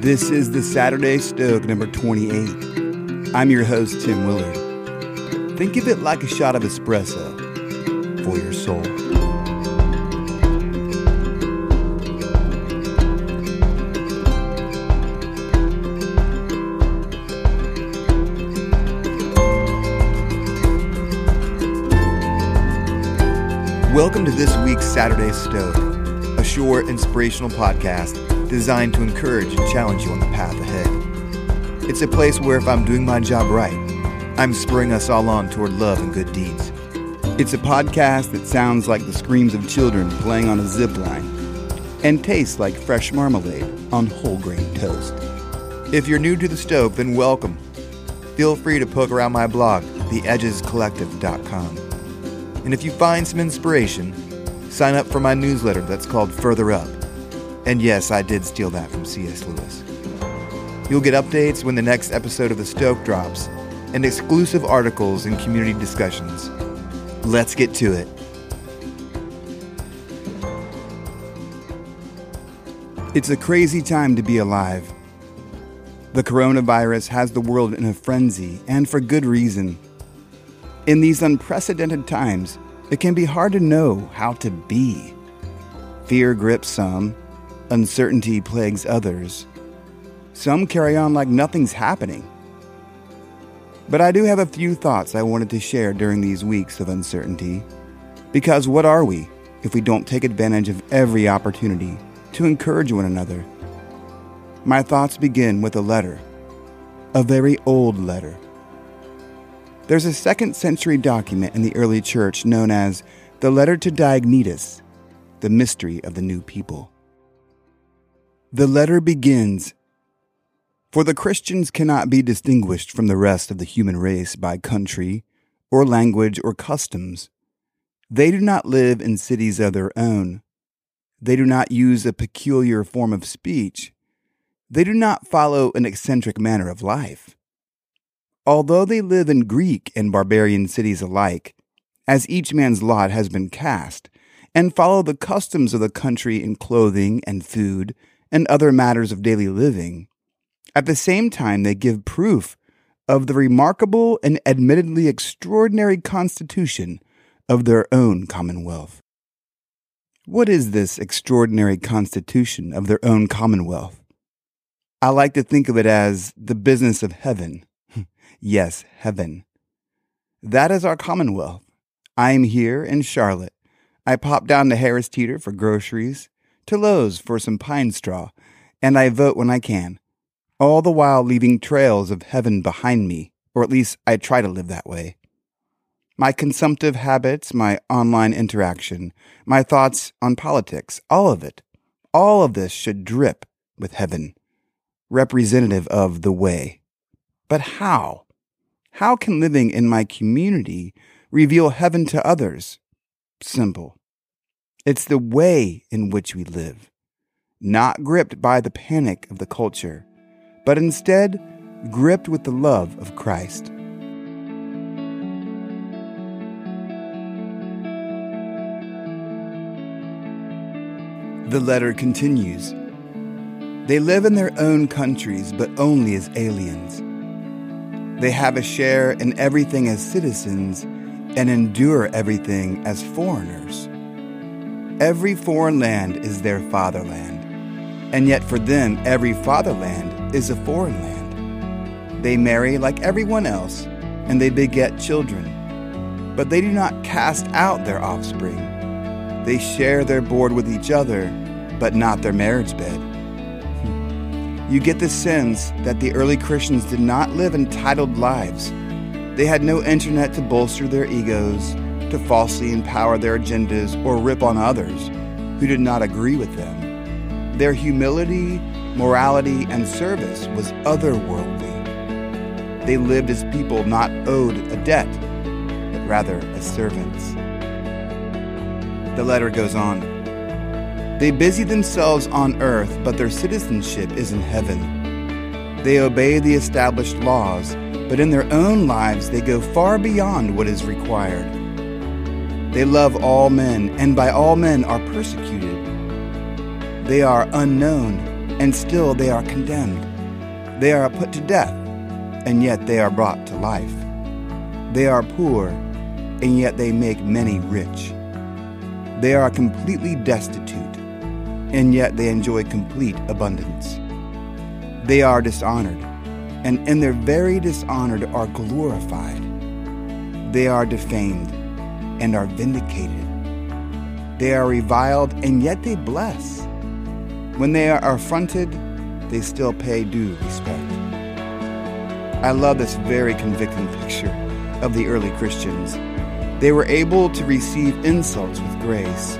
This is the Saturday Stoke number 28. I'm your host, Tim Willard. Think of it like a shot of espresso for your soul. Welcome to this week's Saturday Stoke, a short, inspirational podcast designed to encourage and challenge you on the path ahead. It's a place where if I'm doing my job right, I'm spurring us all on toward love and good deeds. It's a podcast that sounds like the screams of children playing on a zip line and tastes like fresh marmalade on whole grain toast. If you're new to the Stoke, then welcome. Feel free to poke around my blog, theedgescollective.com. And if you find some inspiration, sign up for my newsletter that's called Further Up. And yes, I did steal that from C.S. Lewis. You'll get updates when the next episode of The Stoke drops, and exclusive articles and community discussions. Let's get to it. It's a crazy time to be alive. The coronavirus has the world in a frenzy, and for good reason. In these unprecedented times, it can be hard to know how to be. Fear grips some, uncertainty plagues others. Some carry on like nothing's happening. But I do have a few thoughts I wanted to share during these weeks of uncertainty. Because what are we if we don't take advantage of every opportunity to encourage one another? My thoughts begin with a letter, a very old letter there's a second century document in the early church known as the Letter to Diognetus, the mystery of the new people. The letter begins For the Christians cannot be distinguished from the rest of the human race by country, or language, or customs. They do not live in cities of their own. They do not use a peculiar form of speech. They do not follow an eccentric manner of life. Although they live in Greek and barbarian cities alike, as each man's lot has been cast, and follow the customs of the country in clothing and food and other matters of daily living, at the same time they give proof of the remarkable and admittedly extraordinary constitution of their own commonwealth. What is this extraordinary constitution of their own commonwealth? I like to think of it as the business of heaven Yes, heaven. That is our commonwealth. I am here in Charlotte. I pop down to Harris Teeter for groceries, to Lowe's for some pine straw, and I vote when I can, all the while leaving trails of heaven behind me, or at least I try to live that way. My consumptive habits, my online interaction, my thoughts on politics, all of it, all of this should drip with heaven, representative of the way. But how? How can living in my community reveal heaven to others? Simple. It's the way in which we live, not gripped by the panic of the culture, but instead gripped with the love of Christ. The letter continues. They live in their own countries, but only as aliens. They have a share in everything as citizens and endure everything as foreigners. Every foreign land is their fatherland, and yet for them, every fatherland is a foreign land. They marry like everyone else, and they beget children, but they do not cast out their offspring. They share their board with each other, but not their marriage bed you get the sense that the early Christians did not live entitled lives. They had no internet to bolster their egos, to falsely empower their agendas, or rip on others who did not agree with them. Their humility, morality, and service was otherworldly. They lived as people not owed a debt, but rather as servants. The letter goes on. They busy themselves on earth, but their citizenship is in heaven. They obey the established laws, but in their own lives they go far beyond what is required. They love all men, and by all men are persecuted. They are unknown, and still they are condemned. They are put to death, and yet they are brought to life. They are poor, and yet they make many rich. They are completely destitute, and yet they enjoy complete abundance. They are dishonored, and in their very dishonored are glorified. They are defamed, and are vindicated. They are reviled, and yet they bless. When they are affronted, they still pay due respect. I love this very convicting picture of the early Christians. They were able to receive insults with grace,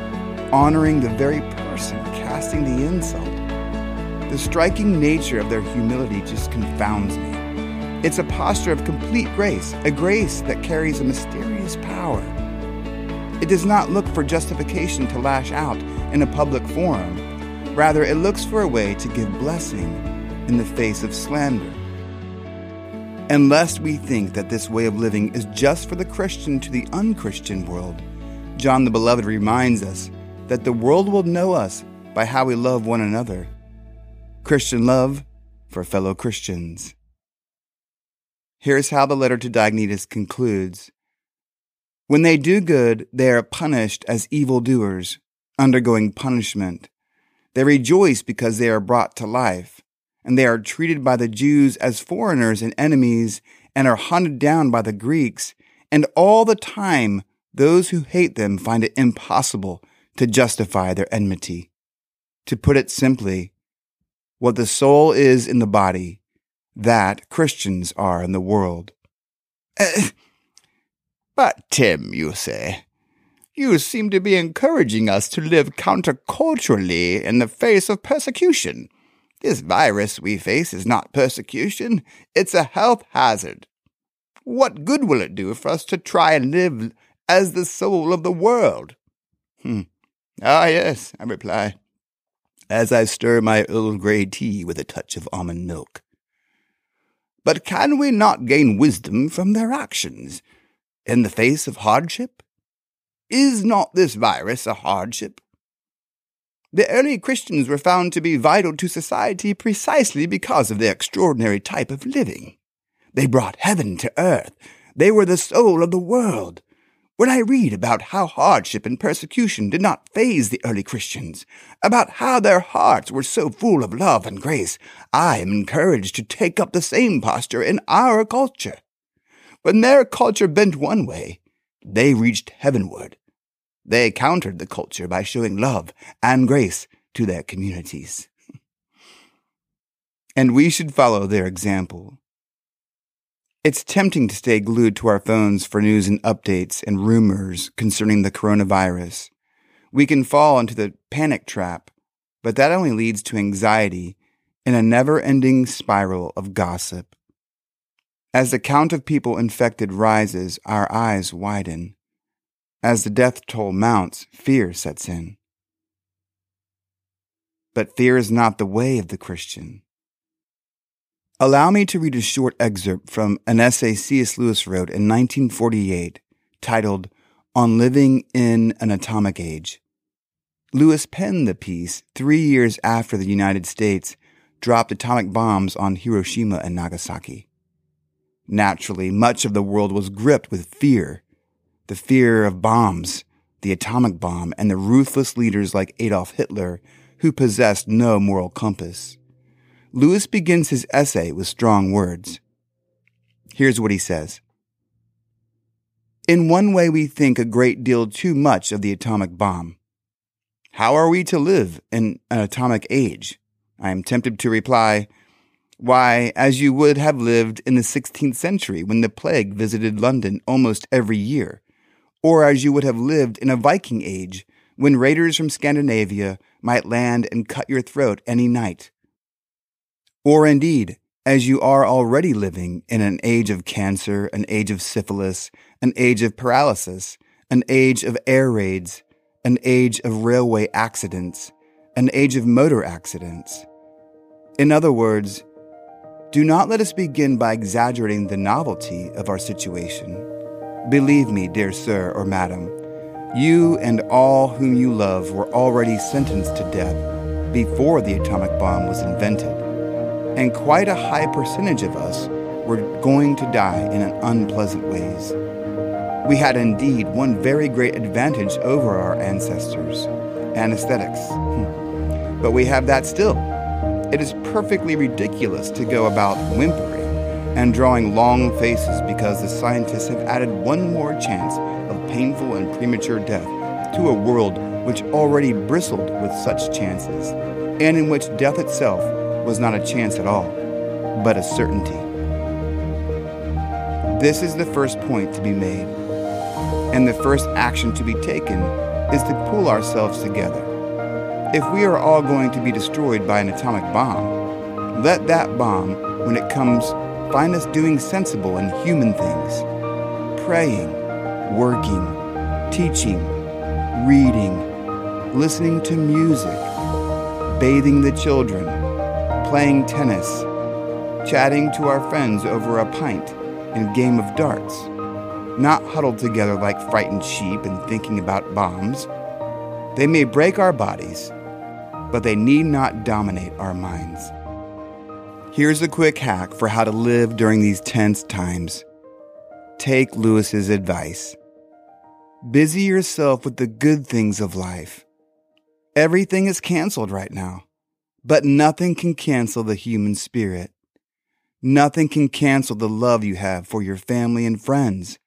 honoring the very person casting the insult. The striking nature of their humility just confounds me. It's a posture of complete grace, a grace that carries a mysterious power. It does not look for justification to lash out in a public forum. Rather, it looks for a way to give blessing in the face of slander. Unless we think that this way of living is just for the Christian to the unchristian world, John the Beloved reminds us that the world will know us by how we love one another. Christian love for fellow Christians. Here's how the letter to Diognetus concludes When they do good, they are punished as evildoers, undergoing punishment. They rejoice because they are brought to life and they are treated by the Jews as foreigners and enemies, and are hunted down by the Greeks, and all the time those who hate them find it impossible to justify their enmity. To put it simply, what the soul is in the body, that Christians are in the world. Uh, but, Tim, you say, you seem to be encouraging us to live counterculturally in the face of persecution. This virus we face is not persecution, it's a health hazard. What good will it do for us to try and live as the soul of the world? Hmm. Ah, yes, I reply, as I stir my Earl Grey tea with a touch of almond milk. But can we not gain wisdom from their actions in the face of hardship? Is not this virus a hardship? The early Christians were found to be vital to society precisely because of their extraordinary type of living. They brought heaven to earth. They were the soul of the world. When I read about how hardship and persecution did not faze the early Christians, about how their hearts were so full of love and grace, I am encouraged to take up the same posture in our culture. When their culture bent one way, they reached heavenward. They countered the culture by showing love and grace to their communities. and we should follow their example. It's tempting to stay glued to our phones for news and updates and rumors concerning the coronavirus. We can fall into the panic trap, but that only leads to anxiety and a never ending spiral of gossip. As the count of people infected rises, our eyes widen. As the death toll mounts, fear sets in. But fear is not the way of the Christian. Allow me to read a short excerpt from an essay C.S. Lewis wrote in 1948 titled On Living in an Atomic Age. Lewis penned the piece three years after the United States dropped atomic bombs on Hiroshima and Nagasaki. Naturally, much of the world was gripped with fear the fear of bombs, the atomic bomb, and the ruthless leaders like Adolf Hitler who possessed no moral compass. Lewis begins his essay with strong words. Here's what he says. In one way, we think a great deal too much of the atomic bomb. How are we to live in an atomic age? I am tempted to reply, why, as you would have lived in the 16th century when the plague visited London almost every year, or as you would have lived in a Viking age when raiders from Scandinavia might land and cut your throat any night. Or indeed, as you are already living in an age of cancer, an age of syphilis, an age of paralysis, an age of air raids, an age of railway accidents, an age of motor accidents. In other words, do not let us begin by exaggerating the novelty of our situation Believe me, dear sir or madam, you and all whom you love were already sentenced to death, before the atomic bomb was invented, and quite a high percentage of us were going to die in unpleasant ways. We had indeed one very great advantage over our ancestors anesthetics. Hmm. but we have that still. It is perfectly ridiculous to go about whimpering and drawing long faces because the scientists have added one more chance of painful and premature death to a world which already bristled with such chances, and in which death itself was not a chance at all, but a certainty. This is the first point to be made, and the first action to be taken is to pull ourselves together. If we are all going to be destroyed by an atomic bomb, let that bomb, when it comes, find us doing sensible and human things praying, working, teaching, reading, listening to music, bathing the children, playing tennis, chatting to our friends over a pint and game of darts, not huddled together like frightened sheep and thinking about bombs. They may break our bodies, but they need not dominate our minds. Here's a quick hack for how to live during these tense times. Take Lewis's advice. Busy yourself with the good things of life. Everything is canceled right now, but nothing can cancel the human spirit. Nothing can cancel the love you have for your family and friends.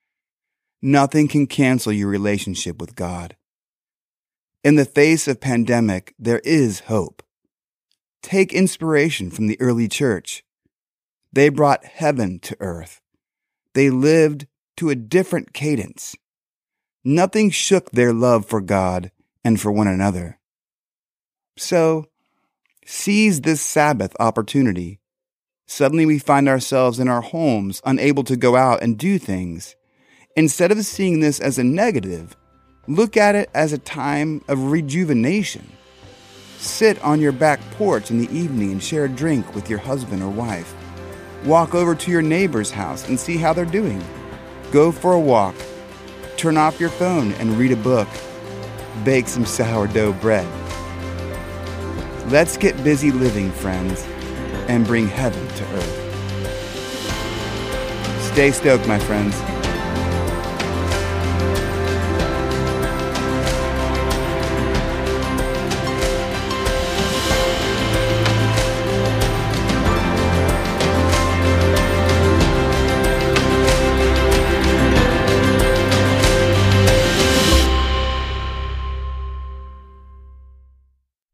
Nothing can cancel your relationship with God. In the face of pandemic, there is hope. Take inspiration from the early church. They brought heaven to earth. They lived to a different cadence. Nothing shook their love for God and for one another. So, seize this Sabbath opportunity. Suddenly we find ourselves in our homes, unable to go out and do things. Instead of seeing this as a negative, Look at it as a time of rejuvenation. Sit on your back porch in the evening and share a drink with your husband or wife. Walk over to your neighbor's house and see how they're doing. Go for a walk. Turn off your phone and read a book. Bake some sourdough bread. Let's get busy living, friends, and bring heaven to earth. Stay stoked, my friends.